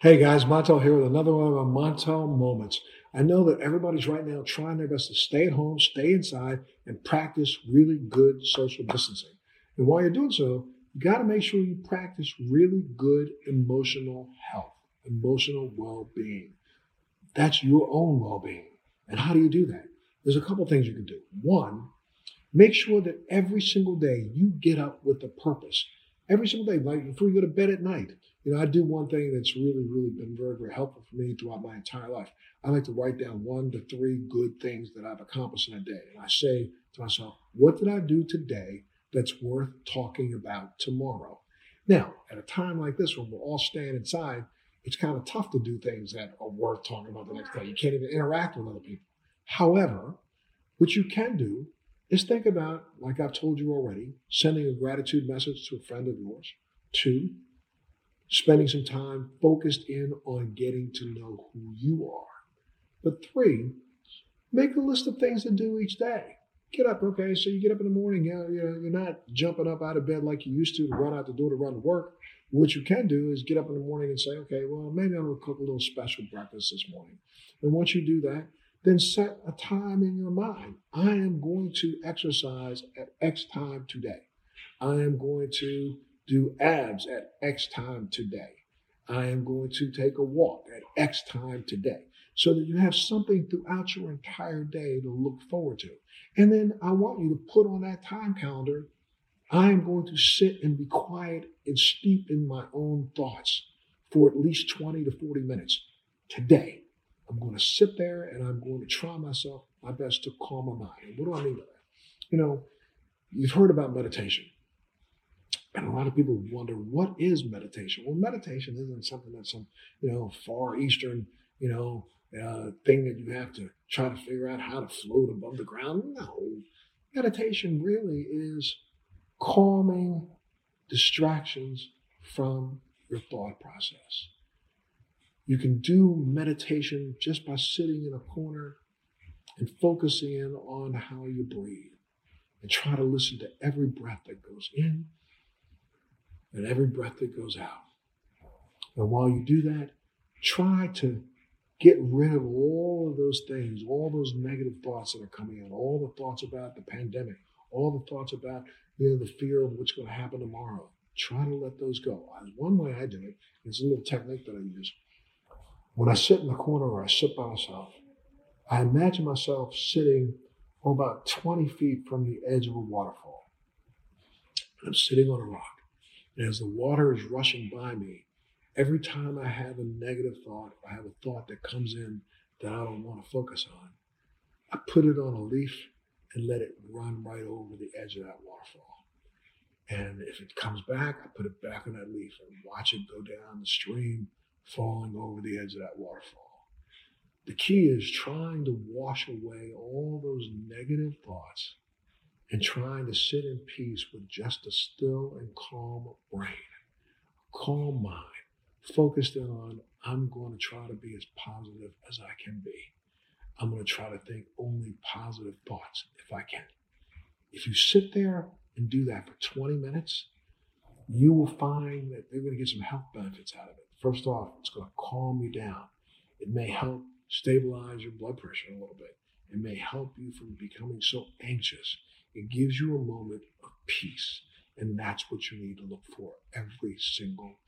Hey guys, Montel here with another one of my Montel moments. I know that everybody's right now trying their best to stay at home, stay inside, and practice really good social distancing. And while you're doing so, you got to make sure you practice really good emotional health, emotional well being. That's your own well being. And how do you do that? There's a couple things you can do. One, make sure that every single day you get up with a purpose. Every single day, like before you go to bed at night, you know, I do one thing that's really, really been very, very helpful for me throughout my entire life. I like to write down one to three good things that I've accomplished in a day. And I say to myself, what did I do today that's worth talking about tomorrow? Now, at a time like this when we're all staying inside, it's kind of tough to do things that are worth talking about the next day. You can't even interact with other people. However, what you can do is think about, like I've told you already, sending a gratitude message to a friend of yours. Two, spending some time focused in on getting to know who you are. But three, make a list of things to do each day. Get up, okay? So you get up in the morning, you know, you're not jumping up out of bed like you used to to run out the door to run to work. What you can do is get up in the morning and say, okay, well, maybe I'm going to cook a little special breakfast this morning. And once you do that, then set a time in your mind. I am going to exercise at X time today. I am going to do abs at X time today. I am going to take a walk at X time today. So that you have something throughout your entire day to look forward to. And then I want you to put on that time calendar, I am going to sit and be quiet and steep in my own thoughts for at least 20 to 40 minutes today. I'm going to sit there and I'm going to try myself my best to calm my mind. what do I mean by that? You know, you've heard about meditation. And a lot of people wonder, what is meditation? Well, meditation isn't something that's some, you know, far eastern, you know, uh, thing that you have to try to figure out how to float above the ground. No, meditation really is calming distractions from your thought process. You can do meditation just by sitting in a corner and focusing in on how you breathe and try to listen to every breath that goes in and every breath that goes out. And while you do that, try to get rid of all of those things, all those negative thoughts that are coming in, all the thoughts about the pandemic, all the thoughts about you know the fear of what's going to happen tomorrow. Try to let those go. One way I do it's a little technique that I use. When I sit in the corner or I sit by myself, I imagine myself sitting about 20 feet from the edge of a waterfall. I'm sitting on a rock. And as the water is rushing by me, every time I have a negative thought, I have a thought that comes in that I don't want to focus on, I put it on a leaf and let it run right over the edge of that waterfall. And if it comes back, I put it back on that leaf and watch it go down the stream, falling over the edge of that waterfall. The key is trying to wash away all those negative thoughts and trying to sit in peace with just a still and calm brain, calm mind, focused in on, I'm going to try to be as positive as I can be. I'm going to try to think only positive thoughts if I can. If you sit there and do that for 20 minutes, you will find that you're going to get some health benefits out of it. First off, it's going to calm you down. It may help stabilize your blood pressure a little bit. It may help you from becoming so anxious it gives you a moment of peace. And that's what you need to look for every single